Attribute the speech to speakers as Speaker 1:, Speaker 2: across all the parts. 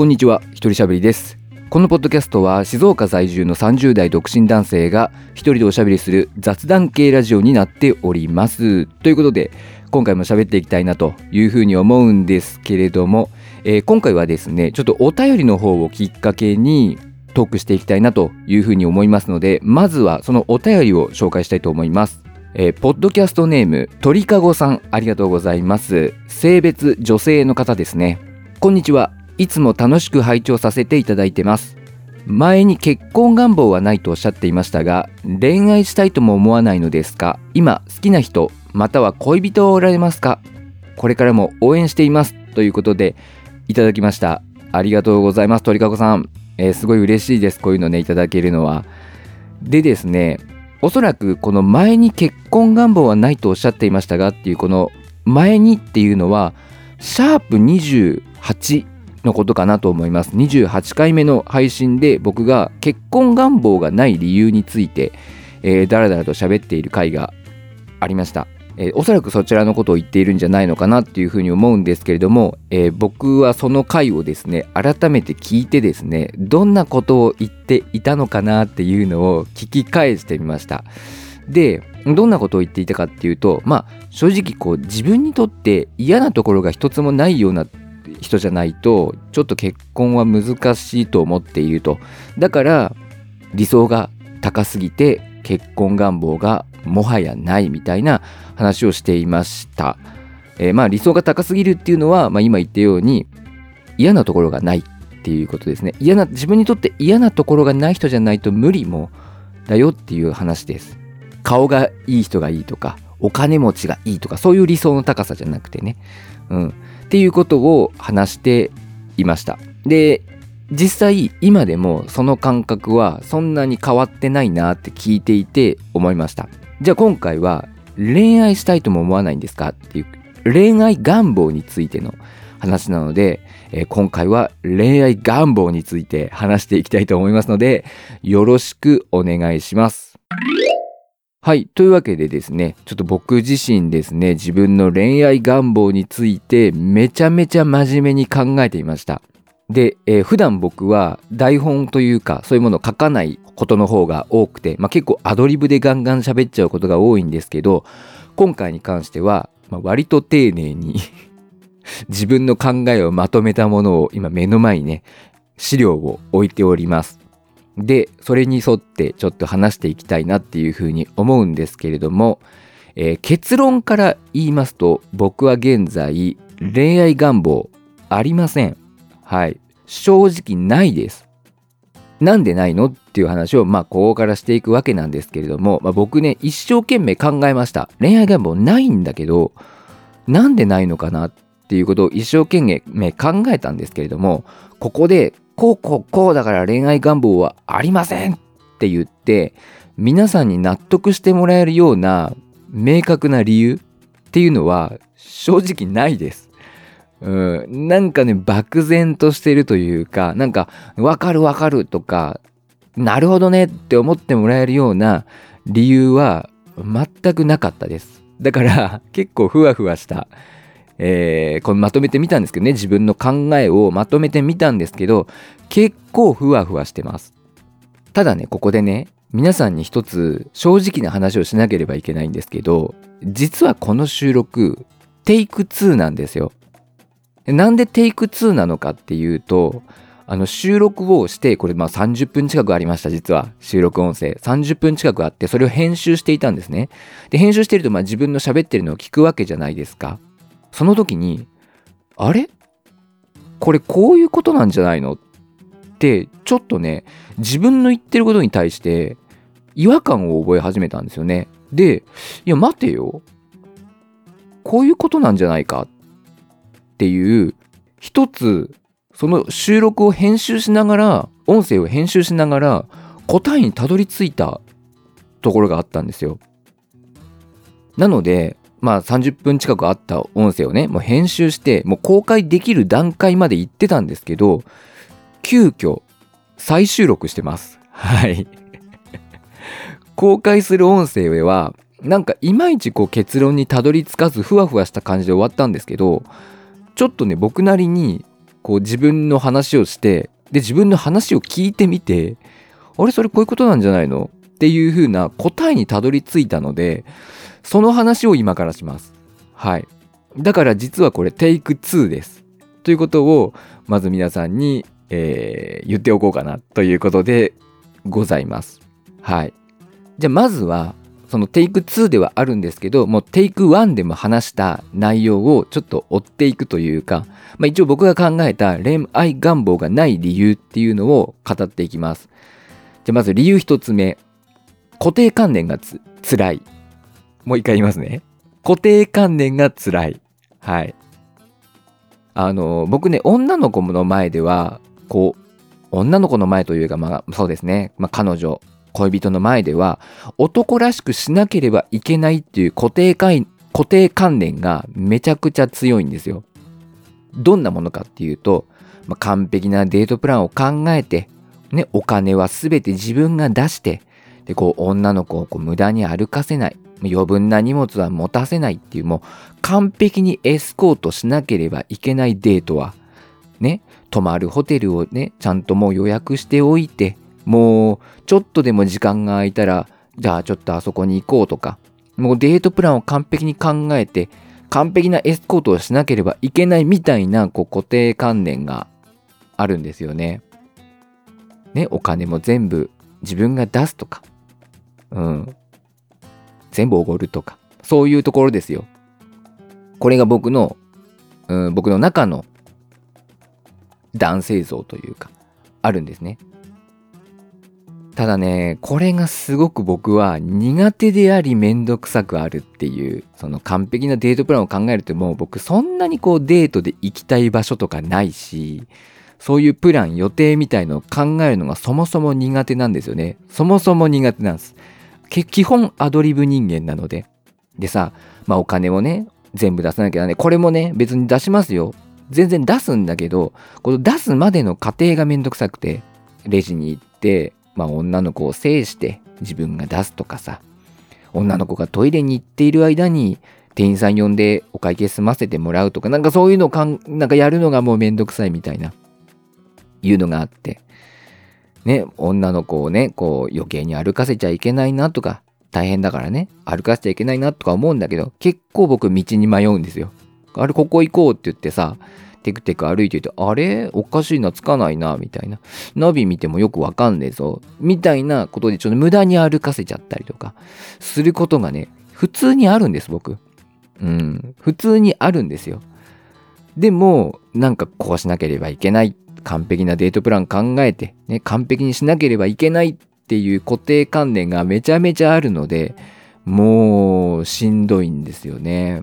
Speaker 1: こんにちは、一人しゃべりです。このポッドキャストは静岡在住の30代独身男性が一人でおしゃべりする雑談系ラジオになっております。ということで、今回も喋っていきたいなというふうに思うんですけれども、えー今回はですね、ちょっとお便りの方をきっかけにトークしていきたいなというふうに思いますので、まずはそのお便りを紹介したいと思います。えーポッドキャストネーム鳥かごさんありがとうございます性別女性の方ですねこんにちはいつも楽しく拝聴させていただいてます。前に結婚願望はないとおっしゃっていましたが恋愛したいとも思わないのですか？今好きな人または恋人はおられますか？これからも応援しています。ということでいただきました。ありがとうございます。鳥かごさん、えーすごい嬉しいです。こういうのねいただけるのは。でですねおそらくこの前に結婚願望はないとおっしゃっていましたがっていうこの前にっていうのはシャープ28のことかなと思います。28回目の配信で僕が結婚願望がない理由について、えー、だらだらと喋っている回がありました、えーおそらくそちらのことを言っているんじゃないのかなっていうふうに思うんですけれども、えー僕はその回をですね改めて聞いてですねどんなことを言っていたのかなっていうのを聞き返してみました。でどんなことを言っていたかっていうとまあ正直こう自分にとって嫌なところが一つもないような人じゃないとちょっと結婚は難しいと思っていると。だから理想が高すぎて結婚願望がもはやないみたいな話をしていました、えーまあ理想が高すぎるっていうのは、まあ、今言ったように嫌なところがないっていうことですね。嫌な自分にとって嫌なところがない人じゃないと無理もだよっていう話です。顔がいい人がいいとかお金持ちがいいとかそういう理想の高さじゃなくてね。うん。っていうことを話していました。で実際今でもその感覚はそんなに変わってないなって聞いていて思いました。じゃあ今回は恋愛したいとも思わないんですかっていう恋愛願望についての話なので、えー今回は恋愛願望について話していきたいと思いますのでよろしくお願いします。はい。というわけでですね、ちょっと僕自身ですね、自分の恋愛願望についてめちゃめちゃ真面目に考えていました。で、えー普段僕は台本というかそういうものを書かないことの方が多くて、まあ、結構アドリブでガンガン喋っちゃうことが多いんですけど今回に関しては、まあ、割と丁寧に自分の考えをまとめたものを今目の前にね資料を置いております。でそれに沿ってちょっと話していきたいなっていうふうに思うんですけれども、えー結論から言いますと僕は現在恋愛願望ありません。はい。正直ないです。なんでないのっていう話をまあここからしていくわけなんですけれども、まあ、僕ね一生懸命考えました。恋愛願望ないんだけどなんでないのかなっていうことを一生懸命考えたんですけれどもここでこうこうこうだから恋愛願望はありませんって言って皆さんに納得してもらえるような明確な理由っていうのは正直ないです。うん、なんかね漠然としてるというかなんかわかるわかるとかなるほどねって思ってもらえるような理由は全くなかったです。だから結構ふわふわしたえーこのまとめてみたんですけどね自分の考えをまとめてみたんですけど結構ふわふわしてます。ただねここでね皆さんに一つ正直な話をしなければいけないんですけど実はこの収録テイク2なんですよ。なんでテイク2なのかっていうとあの収録をしてこれまあ30分近くありました実は。収録音声。30分近くあってそれを編集していたんですね。で編集してるとまあ自分の喋ってるのを聞くわけじゃないですか。その時にあれ？これこういうことなんじゃないの？ってちょっとね自分の言ってることに対して違和感を覚え始めたんですよね。でいや待てよ。こういうことなんじゃないか？っていう一つその収録を編集しながら音声を編集しながら答えにたどり着いたところがあったんですよ。なのでまあ30分近くあった音声をねもう編集してもう公開できる段階まで行ってたんですけど急遽再収録してます。はい。公開する音声はなんかいまいちこう結論にたどり着かずふわふわした感じで終わったんですけどちょっとね僕なりにこう自分の話をしてで自分の話を聞いてみてあれそれこういうことなんじゃないの？っていう風な答えにたどり着いたのでその話を今からします。はい。だから実はこれテイク2です。ということをまず皆さんに、えー、言っておこうかなということでございます。はい。じゃあまずはそのテイク2ではあるんですけどもうテイク1でも話した内容をちょっと追っていくというか、まあ、一応僕が考えた恋愛願望がない理由っていうのを語っていきます。じゃあまず理由1つ目。固定観念がつ辛い。もう一回言いますね。固定観念が辛い。はい。あの僕ね女の子の前ではこう女の子の前というかまあそうですね、まあ、彼女恋人の前では男らしくしなければいけないっていう固定固定観念がめちゃくちゃ強いんですよ。どんなものかっていうと、まあ、完璧なデートプランを考えて、ね、お金は全て自分が出してでこう女の子をこう無駄に歩かせない。余分な荷物は持たせないっていうもう完璧にエスコートしなければいけないデートはね泊まるホテルをねちゃんともう予約しておいてもうちょっとでも時間が空いたらじゃあちょっとあそこに行こうとかもうデートプランを完璧に考えて完璧なエスコートをしなければいけないみたいなこう固定観念があるんですよね。ね、お金も全部自分が出すとか、うん。全部おごるとか、そういうところですよ。これが僕の、うん、僕の中の男性像というか、あるんですね。ただね、これがすごく僕は苦手でありめんどくさくあるっていう、その完璧なデートプランを考えるともう僕そんなにこうデートで行きたい場所とかないし、そういうプラン、予定みたいのを考えるのがそもそも苦手なんですよね。そもそも苦手なんです。基本アドリブ人間なので。でさ、まあお金をね、全部出さなきゃね、これもね、別に出しますよ。全然出すんだけど、この出すまでの過程がめんどくさくて、レジに行って、まあ、女の子を制して自分が出すとかさ女の子がトイレに行っている間に店員さん呼んでお会計済ませてもらうとかなんかそういうのをかんなんかやるのがもうめんどくさいみたいないうのがあってね女の子をねこう余計に歩かせちゃいけないなとか大変だからね歩かせちゃいけないなとか思うんだけど結構僕道に迷うんですよあれここ行こうって言ってさテクテク歩いていて、あれ？おかしいな、つかないな、みたいな。ナビ見てもよくわかんねえぞ。みたいなことでちょっと無駄に歩かせちゃったりとか、することがね、普通にあるんです、僕。うん。普通にあるんですよ。でも、なんかこうしなければいけない。完璧なデートプラン考えて、ね、完璧にしなければいけないっていう固定観念がめちゃめちゃあるので、もうしんどいんですよね。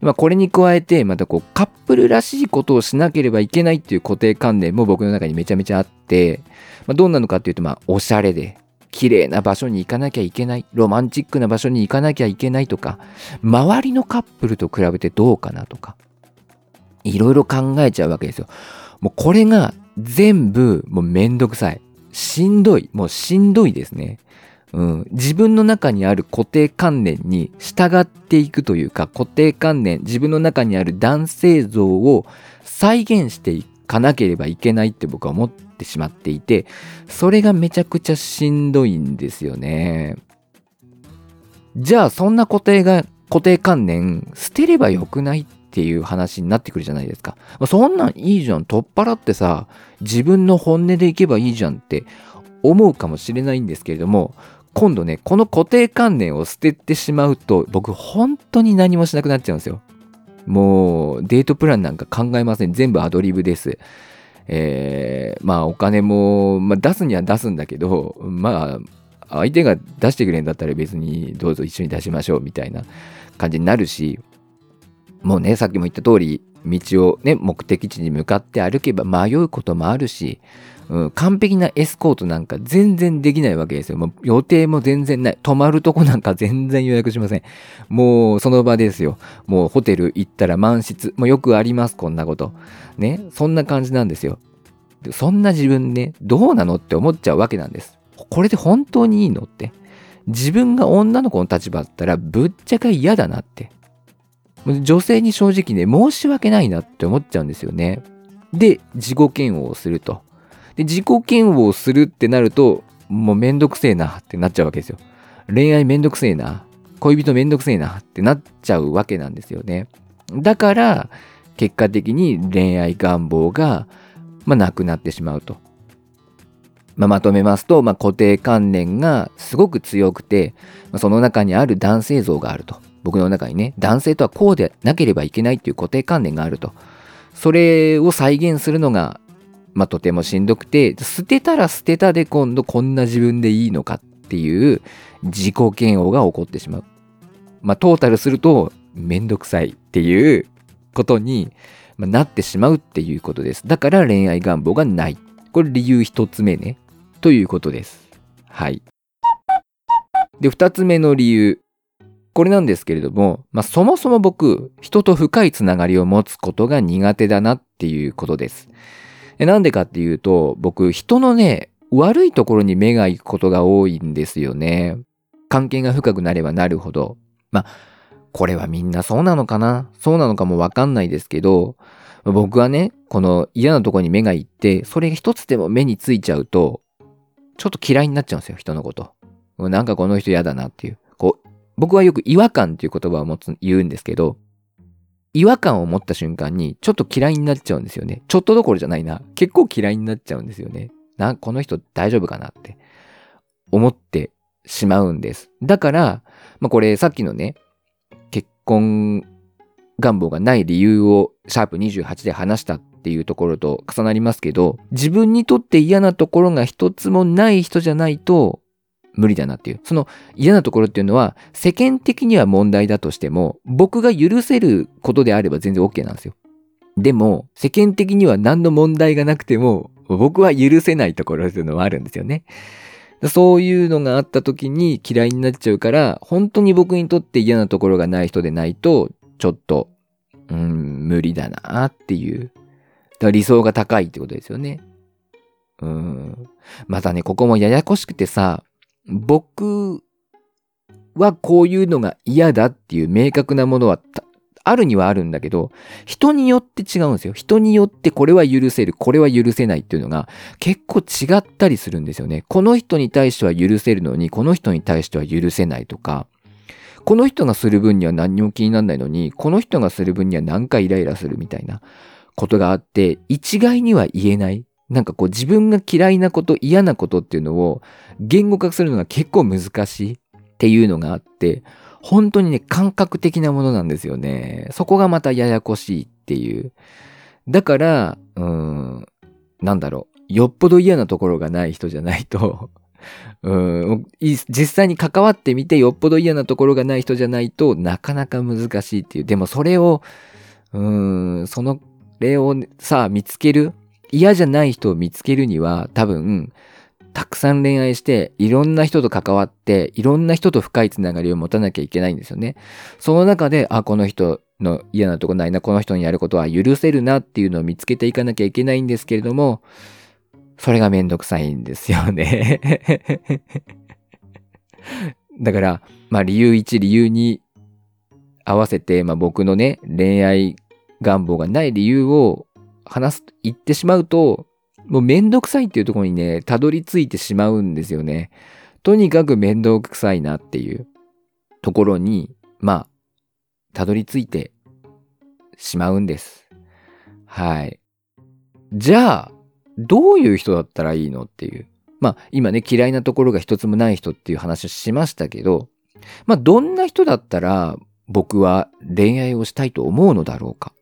Speaker 1: まあ、これに加えて、またこう、カップルらしいことをしなければいけないっていう固定観念も僕の中にめちゃめちゃあって、まあ、どんなのかっていうと、まあ、おしゃれで、綺麗な場所に行かなきゃいけない、ロマンチックな場所に行かなきゃいけないとか、周りのカップルと比べてどうかなとか、いろいろ考えちゃうわけですよ。もうこれが全部もうめんどくさい。しんどい。もうしんどいですね。うん、自分の中にある固定観念に従っていくというか固定観念自分の中にある男性像を再現していかなければいけないって僕は思ってしまっていてそれがめちゃくちゃしんどいんですよねじゃあそんな固定が固定観念捨てればよくないっていう話になってくるじゃないですか。まそんなんいいじゃん。取っ払ってさ、自分の本音でいけばいいじゃんって思うかもしれないんですけれども、今度ね、この固定観念を捨ててしまうと、僕本当に何もしなくなっちゃうんですよ。もうデートプランなんか考えません。全部アドリブです。えー、まあお金も、まあ、出すには出すんだけど、まあ相手が出してくれんだったら別にどうぞ一緒に出しましょうみたいな感じになるし、もうね、さっきも言った通り、道をね、目的地に向かって歩けば迷うこともあるし、うん、完璧なエスコートなんか全然できないわけですよ。もう予定も全然ない。泊まるとこなんか全然予約しません。もうその場ですよ。もうホテル行ったら満室。もうよくあります、こんなこと。ね。そんな感じなんですよ。そんな自分ね、どうなのって思っちゃうわけなんです。これで本当にいいのって。自分が女の子の立場だったらぶっちゃけ嫌だなって。女性に正直ね、申し訳ないなって思っちゃうんですよね。で、自己嫌悪をすると。で、自己嫌悪をするってなると、もうめんどくせえなってなっちゃうわけですよ。恋愛めんどくせえな。恋人めんどくせえなってなっちゃうわけなんですよね。だから、結果的に恋愛願望が、まあ、なくなってしまうと。まあ、まとめますと、まあ、固定観念がすごく強くて、まあ、その中にある男性像があると。僕の中にね、男性とはこうでなければいけないっていう固定観念があると。それを再現するのが、まあ、とてもしんどくて、捨てたら捨てたで今度こんな自分でいいのかっていう自己嫌悪が起こってしまう。まあ、トータルすると、めんどくさいっていうことになってしまうっていうことです。だから恋愛願望がない。これ理由一つ目ね。ということです。はい。で、二つ目の理由。これなんですけれども、まあ、そもそも僕、人と深いつながりを持つことが苦手だなっていうことです。なんでかっていうと、僕、人のね、悪いところに目が行くことが多いんですよね。関係が深くなればなるほど。まあ、これはみんなそうなのかな？そうなのかもわかんないですけど、僕はね、この嫌なとこに目が行って、それが一つでも目についちゃうと、ちょっと嫌いになっちゃうんですよ、人のこと。なんかこの人嫌だなっていう。こう、僕はよく違和感っていう言葉を持つ、言うんですけど、違和感を持った瞬間にちょっと嫌いになっちゃうんですよね。ちょっとどころじゃないな。結構嫌いになっちゃうんですよね。な、この人大丈夫かなって思ってしまうんです。だから、まあこれさっきのね、結婚願望がない理由をシャープ28で話したっていうところと重なりますけど、自分にとって嫌なところが一つもない人じゃないと無理だなっていう。その嫌なところっていうのは世間的には問題だとしても、僕が許せることであれば全然 OK なんですよ。でも、世間的には何の問題がなくても、僕は許せないところっていうのはあるんですよね。そういうのがあった時に嫌いになっちゃうから、本当に僕にとって嫌なところがない人でないと、ちょっと、うん、無理だなっていう。だから理想が高いってことですよね。うん。またね、ここもややこしくてさ、僕はこういうのが嫌だっていう明確なものはあるにはあるんだけど、人によって違うんですよ。人によってこれは許せる、これは許せないっていうのが結構違ったりするんですよね。この人に対しては許せるのに、この人に対しては許せないとか、この人がする分には何にも気にならないのに、この人がする分には何かイライラするみたいなことがあって、一概には言えない。なんかこう自分が嫌いなこと、嫌なことっていうのを言語化するのが結構難しいっていうのがあって、本当にね、感覚的なものなんですよね。そこがまたややこしいっていう。だから、うん、なんだろう。よっぽど嫌なところがない人じゃないと うん、実際に関わってみてよっぽど嫌なところがない人じゃないとなかなか難しいっていう。でもそれを、うん、その例をさあ、見つける嫌じゃない人を見つけるには多分、たくさん恋愛して、いろんな人と関わって、いろんな人と深いつながりを持たなきゃいけないんですよね。その中で、あ、この人の嫌なとこないな、この人にやることは許せるなっていうのを見つけていかなきゃいけないんですけれども、それがめんどくさいんですよね だから、まあ理由1、理由2合わせて、まあ僕のね、恋愛願望がない理由を話す、言ってしまうと、もうめんどくさいっていうところにね、たどり着いてしまうんですよね。とにかくめんどくさいなっていうところに、まあ、たどり着いてしまうんです。はい。じゃあ、どういう人だったらいいのっていう。まあ、今ね、嫌いなところが一つもない人っていう話をしましたけど、まあ、どんな人だったら僕は恋愛をしたいと思うのだろうか。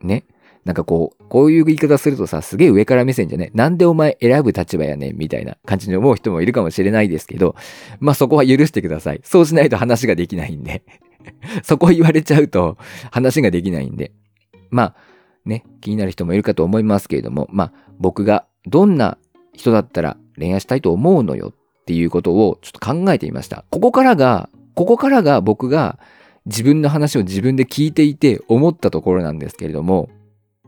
Speaker 1: ね。なんかこう、こういう言い方するとさ、すげえ上から目線じゃね、なんでお前選ぶ立場やねん、みたいな感じに思う人もいるかもしれないですけど、まあそこは許してください。そうしないと話ができないんで。そこ言われちゃうと話ができないんで。まあ、ね、気になる人もいるかと思いますけれども、まあ僕がどんな人だったら恋愛したいと思うのよっていうことをちょっと考えてみました。ここからが、ここからが僕が自分の話を自分で聞いていて思ったところなんですけれども、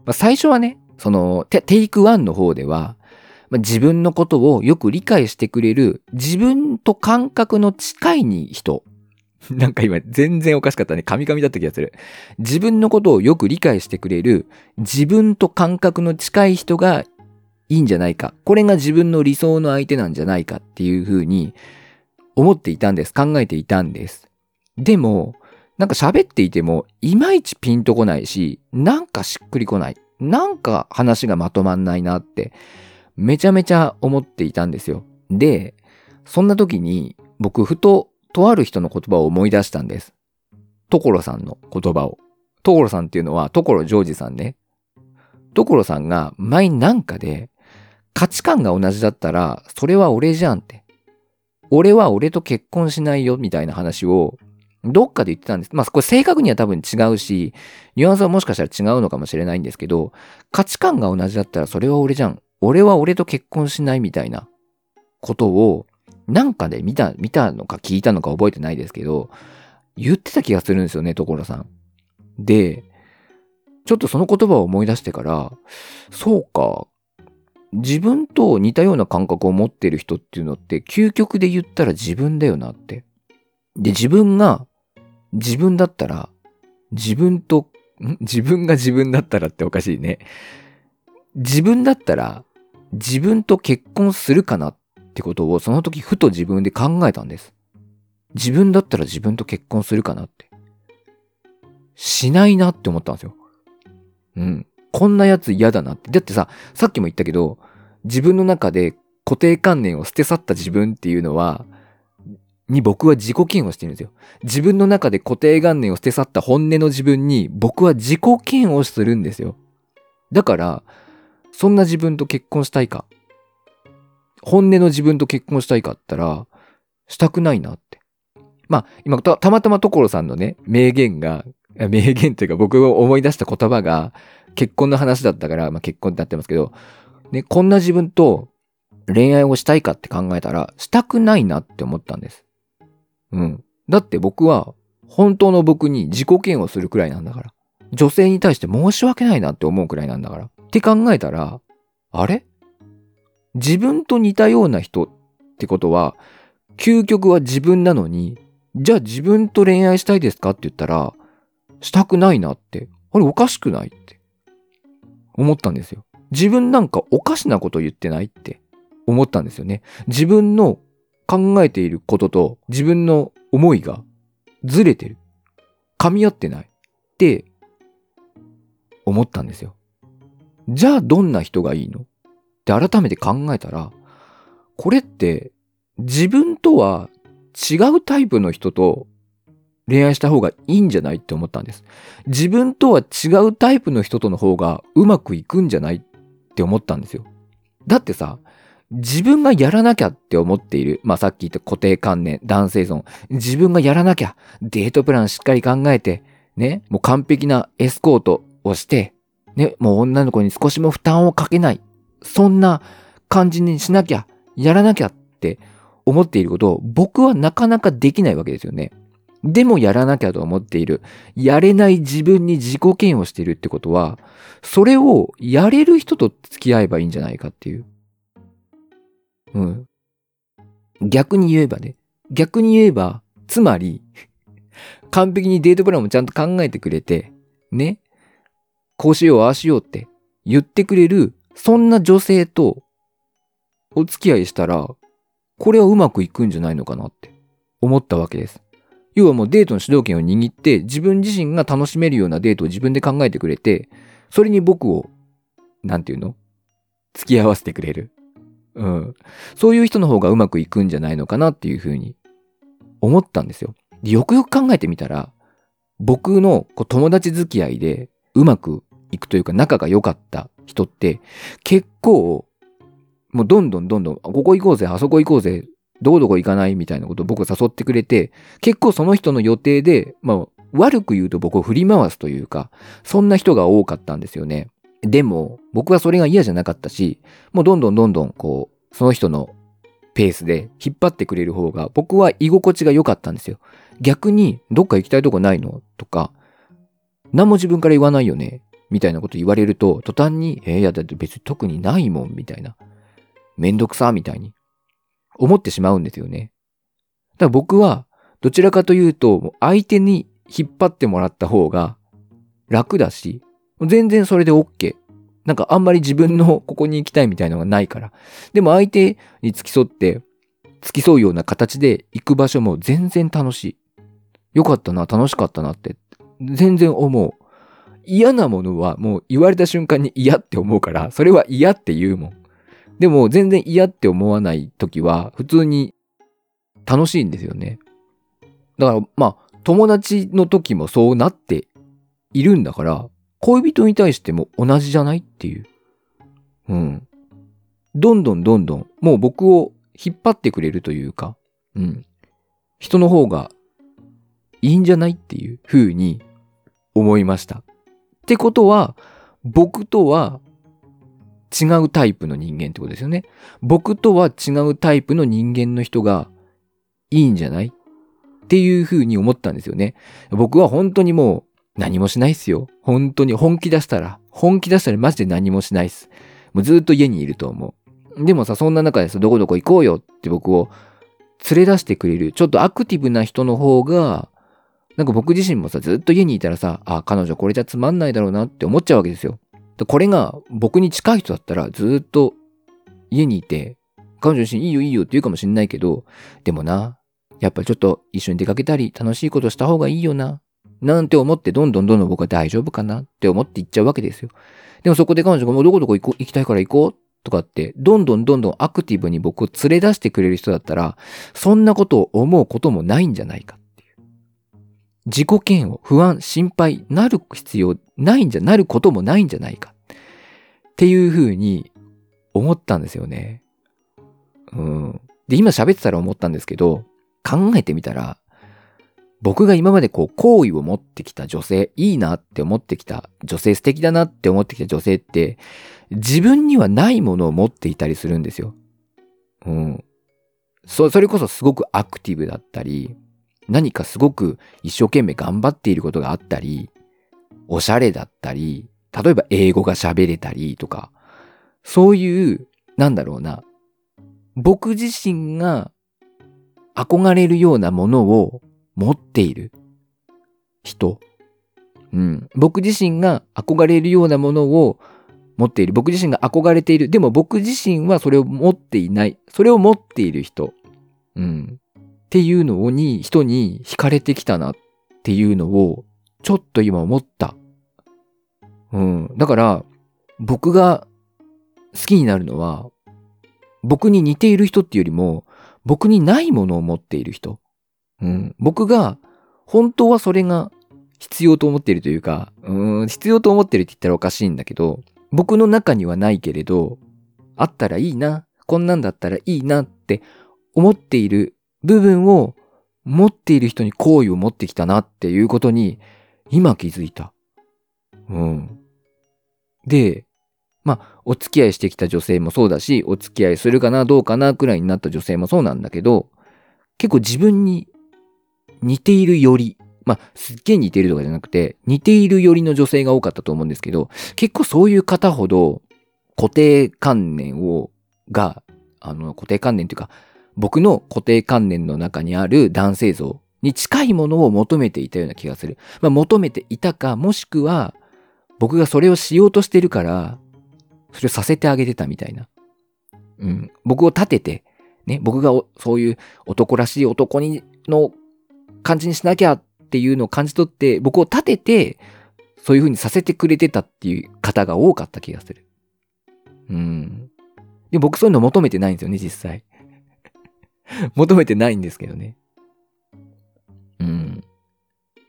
Speaker 1: まあ、最初はね、そのテ、テイクワンの方では、まあ、自分のことをよく理解してくれる自分と感覚の近いに人 なんか今全然おかしかったね。カミカミだった気がする。自分のことをよく理解してくれる自分と感覚の近い人がいいんじゃないか。これが自分の理想の相手なんじゃないかっていうふうに思っていたんです。考えていたんです。でも、なんか喋っていても、いまいちピンとこないし、なんかしっくりこない。なんか話がまとまんないなって、めちゃめちゃ思っていたんですよ。で、そんな時に、僕、ふと、とある人の言葉を思い出したんです。所さんの言葉を。所さんっていうのは、所ジョージさんね。所さんが前なんかで、価値観が同じだったら、それは俺じゃんって。俺は俺と結婚しないよ、みたいな話を、どっかで言ってたんです。まあ、これ正確には多分違うし、ニュアンスはもしかしたら違うのかもしれないんですけど、価値観が同じだったらそれは俺じゃん。俺は俺と結婚しないみたいなことを、なんかで見た、見たのか聞いたのか覚えてないですけど、言ってた気がするんですよね、所さん。で、ちょっとその言葉を思い出してから、そうか、自分と似たような感覚を持ってる人っていうのって、究極で言ったら自分だよなって。で、自分が、自分だったら、自分と、自分が自分だったらっておかしいね。自分だったら、自分と結婚するかなってことをその時ふと自分で考えたんです。自分だったら自分と結婚するかなって。しないなって思ったんですよ。うん。こんなやつ嫌だなって。だってさ、さっきも言ったけど、自分の中で固定観念を捨て去った自分っていうのは、に僕は自己嫌悪してるんですよ。自分の中で固定観念を捨て去った本音の自分に僕は自己嫌悪するんですよ。だから、そんな自分と結婚したいか？本音の自分と結婚したいかったら、したくないなって。まあ、今た、たまたま所さんのね、名言が、名言というか僕が思い出した言葉が、結婚の話だったから、まあ結婚ってなってますけど、ね、こんな自分と恋愛をしたいかって考えたら、したくないなって思ったんです。うん。だって僕は、本当の僕に自己嫌悪するくらいなんだから。女性に対して申し訳ないなって思うくらいなんだから。って考えたら、あれ？自分と似たような人ってことは、究極は自分なのに、じゃあ自分と恋愛したいですかって言ったら、したくないなって。あれおかしくないって思ったんですよ。自分なんかおかしなこと言ってないって思ったんですよね。自分の考えていることと自分の思いがずれてる。噛み合ってない。って思ったんですよ。じゃあどんな人がいいの？って改めて考えたら、これって自分とは違うタイプの人と恋愛した方がいいんじゃないって思ったんです。自分とは違うタイプの人との方がうまくいくんじゃないって思ったんですよ。だってさ、自分がやらなきゃって思っている。まあさっき言った固定観念、男性ゾーン。自分がやらなきゃ。デートプランしっかり考えて、ね、もう完璧なエスコートをして、ね、もう女の子に少しも負担をかけない。そんな感じにしなきゃ、やらなきゃって思っていることを僕はなかなかできないわけですよね。でもやらなきゃと思っている。やれない自分に自己嫌悪しているってことは、それをやれる人と付き合えばいいんじゃないかっていう。うん。逆に言えばね。逆に言えば、つまり、完璧にデートプランもちゃんと考えてくれて、ね。こうしよう、ああしようって言ってくれる、そんな女性とお付き合いしたら、これはうまくいくんじゃないのかなって思ったわけです。要はもうデートの主導権を握って自分自身が楽しめるようなデートを自分で考えてくれて、それに僕を、なんていうの？付き合わせてくれる。うん。そういう人の方がうまくいくんじゃないのかなっていうふうに思ったんですよ。でよくよく考えてみたら、僕のこう友達付き合いでうまくいくというか仲が良かった人って結構もうどんどんどんどん、ここ行こうぜ、あそこ行こうぜ、どこどこ行かないみたいなことを僕誘ってくれて、結構その人の予定で、まあ、悪く言うと僕を振り回すというか、そんな人が多かったんですよね。でも、僕はそれが嫌じゃなかったし、もうどんどんどんどん、こう、その人のペースで引っ張ってくれる方が、僕は居心地が良かったんですよ。逆に、どっか行きたいとこないの？とか、何も自分から言わないよね？みたいなこと言われると、途端に、えー、いや、だって別に特にないもん、みたいな。めんどくさ、みたいに思ってしまうんですよね。だから僕は、どちらかというと、相手に引っ張ってもらった方が楽だし、全然それで OK。なんかあんまり自分の ここに行きたいみたいのがないから。でも相手に付き添って、付き添うような形で行く場所も全然楽しい。よかったな、楽しかったなって、全然思う。嫌なものはもう言われた瞬間に嫌って思うから、それは嫌って言うもん。でも全然嫌って思わない時は普通に楽しいんですよね。だからまあ友達の時もそうなっているんだから、恋人に対しても同じじゃないっていう。うん。どんどんどんどん、もう僕を引っ張ってくれるというか、うん。人の方がいいんじゃないっていう風に思いました。ってことは、僕とは違うタイプの人間ってことですよね。僕とは違うタイプの人間の人がいいんじゃないっていう風に思ったんですよね。僕は本当にもう何もしないっすよ。本当に本気出したら、本気出したらマジで何もしないっす。もうずっと家にいると思う。でもさ、そんな中でさ、どこどこ行こうよって僕を連れ出してくれる、ちょっとアクティブな人の方が、なんか僕自身もさ、ずっと家にいたらさ、あ、彼女これじゃつまんないだろうなって思っちゃうわけですよ。これが僕に近い人だったらずっと家にいて、彼女自身いいよいいよって言うかもしんないけど、でもな、やっぱちょっと一緒に出かけたり楽しいことした方がいいよな。なんて思ってどんどんどんどん僕は大丈夫かなって思って行っちゃうわけですよ。でもそこで彼女がもうどこどこ行こ行きたいから行こうとかって、どんどんどんどんアクティブに僕を連れ出してくれる人だったら、そんなことを思うこともないんじゃないかっていう。自己嫌悪、不安、心配、なる必要ないんじゃ、なることもないんじゃないか。っていうふうに思ったんですよね。うん。で、今喋ってたら思ったんですけど、考えてみたら、僕が今までこう、好意を持ってきた女性、いいなって思ってきた女性、素敵だなって思ってきた女性って、自分にはないものを持っていたりするんですよ。うん。そ、それこそすごくアクティブだったり、何かすごく一生懸命頑張っていることがあったり、おしゃれだったり、例えば英語が喋れたりとか、そういう、なんだろうな、僕自身が憧れるようなものを持っている人。うん。僕自身が憧れるようなものを持っている。僕自身が憧れている。でも僕自身はそれを持っていない。それを持っている人。うん。っていうのに、人に惹かれてきたなっていうのを、ちょっと今思った。うん。だから、僕が好きになるのは、僕に似ている人っていうよりも、僕にないものを持っている人。うん。僕が、本当はそれが必要と思っているというか、うん、必要と思ってるって言ったらおかしいんだけど、僕の中にはないけれど、あったらいいな、こんなんだったらいいなって思っている部分を持っている人に好意を持ってきたなっていうことに今気づいた。うん。で、まあ、お付き合いしてきた女性もそうだし、お付き合いするかな、どうかな、くらいになった女性もそうなんだけど、結構自分に似ているより、まあ、すっげえ似ているとかじゃなくて、似ているよりの女性が多かったと思うんですけど、結構そういう方ほど固定観念を、が、あの、固定観念というか、僕の固定観念の中にある男性像に近いものを求めていたような気がする。まあ、求めていたか、もしくは、僕がそれをしようとしてるから、それをさせてあげてたみたいな。うん。僕を立てて、ね、僕がそういう男らしい男に、の感じにしなきゃっていうのを感じ取って、僕を立てて、そういう風にさせてくれてたっていう方が多かった気がする。うん。で、僕そういうの求めてないんですよね、実際。求めてないんですけどね。うん。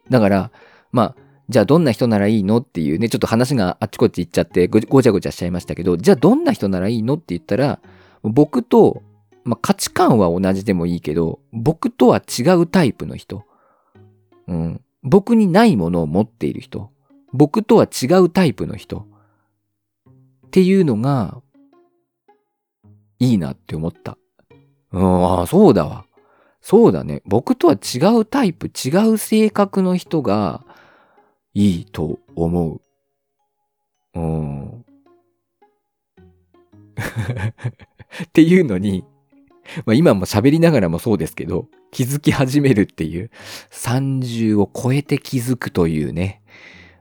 Speaker 1: だから、まあ、じゃあどんな人ならいいのっていうね、ちょっと話があっちこっち行っちゃってごごちゃごちゃしちゃいましたけど、じゃあどんな人ならいいのって言ったら、僕と、まあ、価値観は同じでもいいけど、僕とは違うタイプの人。うん。僕にないものを持っている人。僕とは違うタイプの人。っていうのが、いいなって思った。うん、ああ、そうだわ。そうだね。僕とは違うタイプ、違う性格の人が、いいと思う。うん。っていうのに、まあ今も喋りながらもそうですけど、気づき始めるっていう。30を超えて気づくというね。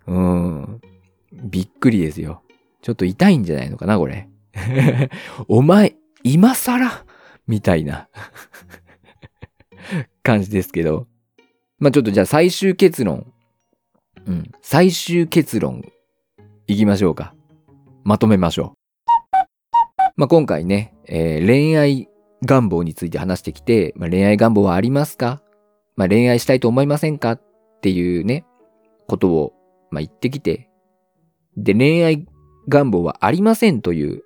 Speaker 1: うん。びっくりですよ。ちょっと痛いんじゃないのかな、これ。お前、今更？みたいな 感じですけど。まあちょっとじゃあ最終結論。うん。最終結論、いきましょうか。まとめましょう。まあ今回ね、えー、恋愛願望について話してきて、まあ、恋愛願望はありますか？まあ恋愛したいと思いませんか？っていうね、ことを、まあ言ってきて、で、恋愛願望はありませんという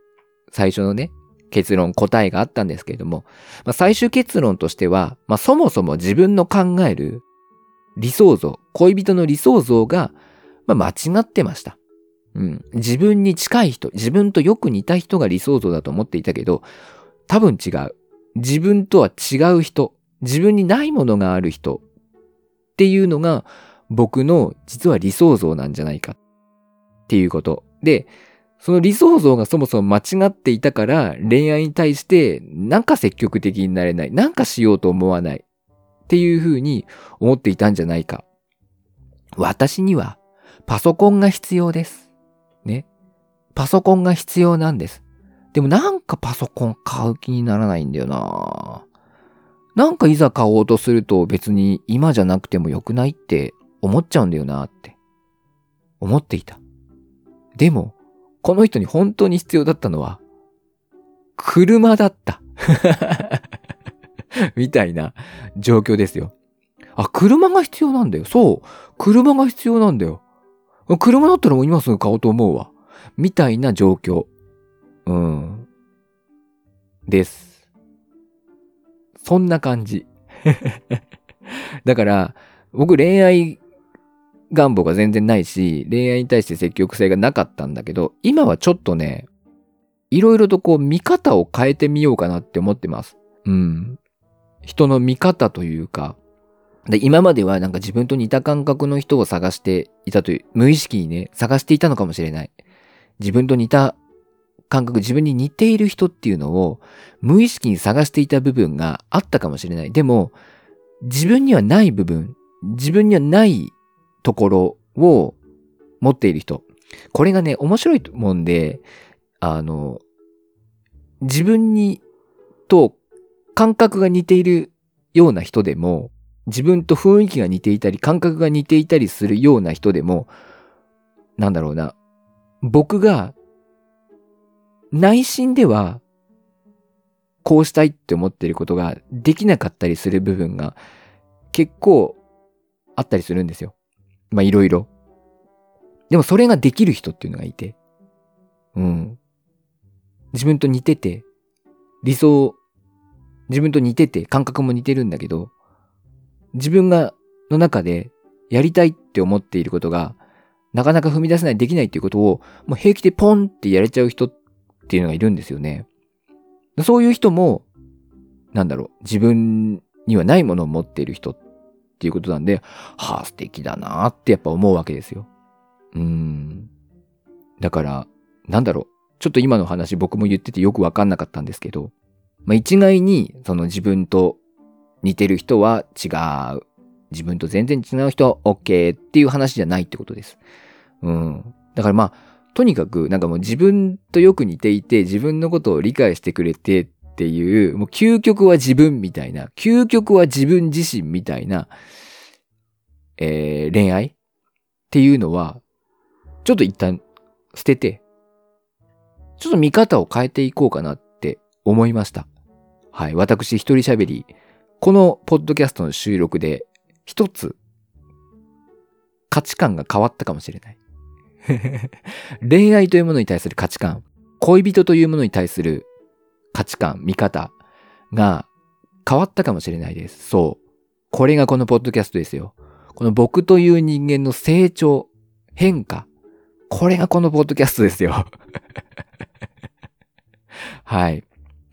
Speaker 1: 最初のね、結論、答えがあったんですけれども、まあ、最終結論としては、まあ、そもそも自分の考える理想像、恋人の理想像が、まあ、間違ってました。うん。自分に近い人、自分とよく似た人が理想像だと思っていたけど、多分違う。自分とは違う人、自分にないものがある人っていうのが僕の実は理想像なんじゃないかっていうこと。で、その理想像がそもそも間違っていたから恋愛に対してなんか積極的になれない、なんかしようと思わないっていうふうに思っていたんじゃないか。私にはパソコンが必要です。ね。パソコンが必要なんです。でもなんかパソコン買う気にならないんだよななんかいざ買おうとすると別に今じゃなくてもよくないって思っちゃうんだよなって思っていた。でもこの人に本当に必要だったのは、車だった。みたいな状況ですよ。あ、車が必要なんだよ。そう。車が必要なんだよ。車だったらもう今すぐ買おうと思うわ。みたいな状況。うん。です。そんな感じ。だから、僕恋愛願望が全然ないし、恋愛に対して積極性がなかったんだけど、今はちょっとね、いろいろとこう見方を変えてみようかなって思ってます。うん。人の見方というか、で今まではなんか自分と似た感覚の人を探していたという、無意識にね、探していたのかもしれない。自分と似た感覚、自分に似ている人っていうのを無意識に探していた部分があったかもしれない。でも、自分にはない部分、自分にはないところを持っている人。これがね、面白いもんで、あの、自分に、と感覚が似ているような人でも、自分と雰囲気が似ていたり、感覚が似ていたりするような人でも、なんだろうな、僕が内心ではこうしたいって思ってることができなかったりする部分が結構あったりするんですよ。まあいろいろ。でもそれができる人っていうのがいて、うん。自分と似てて、理想、自分と似てて、感覚も似てるんだけど、自分が、の中でやりたいって思っていることが、なかなか踏み出せない、できないっていうことを、もう平気でポンってやれちゃう人っっていうのがいるんですよね。そういう人も、なんだろう、自分にはないものを持っている人っっていうことなんで、はあ、素敵だなってやっぱ思うわけですよ。うん。だから、なんだろう。ちょっと今の話僕も言っててよくわかんなかったんですけど、まあ、一概にその自分と似てる人は違う。自分と全然違う人は OK っていう話じゃないってことです。うん。だからまあ、とにかくなんかもう自分とよく似ていて自分のことを理解してくれてっていう、もう究極は自分みたいな、究極は自分自身みたいな、えー、恋愛っていうのは、ちょっと一旦捨てて、ちょっと見方を変えていこうかなって思いました。はい。私一人喋り、このポッドキャストの収録で一つ価値観が変わったかもしれない。恋愛というものに対する価値観、恋人というものに対する価値観、見方が変わったかもしれないです。そう。これがこのポッドキャストですよ。この僕という人間の成長、変化。これがこのポッドキャストですよ。はい。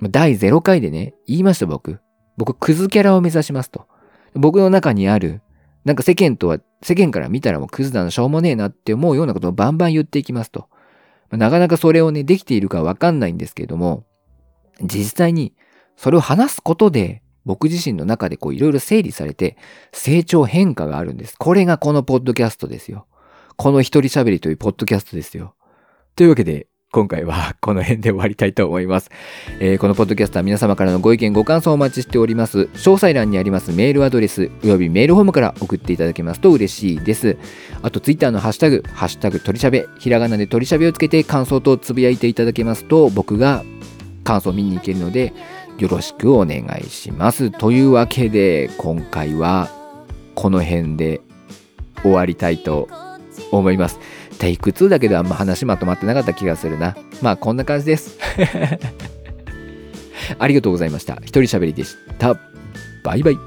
Speaker 1: 第0回でね、言いました僕。僕、クズキャラを目指しますと。僕の中にある、なんか世間とは、世間から見たらもうクズだな、しょうもねえなって思うようなことをバンバン言っていきますと。なかなかそれをね、できているかわかんないんですけれども、実際にそれを話すことで僕自身の中でこういろいろ整理されて成長変化があるんです。これがこのポッドキャストですよ。この一人喋りというポッドキャストですよ。というわけで、今回はこの辺で終わりたいと思います、えー、このポッドキャストは皆様からのご意見ご感想をお待ちしております。詳細欄にありますメールアドレスおよびメールフォームから送っていただけますと嬉しいです。あとツイッターのハッシュタグハッシュタグ鳥しゃべひらがなで鳥しゃべをつけて感想とつぶやいていただけますと僕が感想を見に行けるのでよろしくお願いします。というわけで今回はこの辺で終わりたいと思います。テイク2だけであんま話まとまってなかった気がするな。まあこんな感じです。ありがとうございました。一人喋りでした。バイバイ。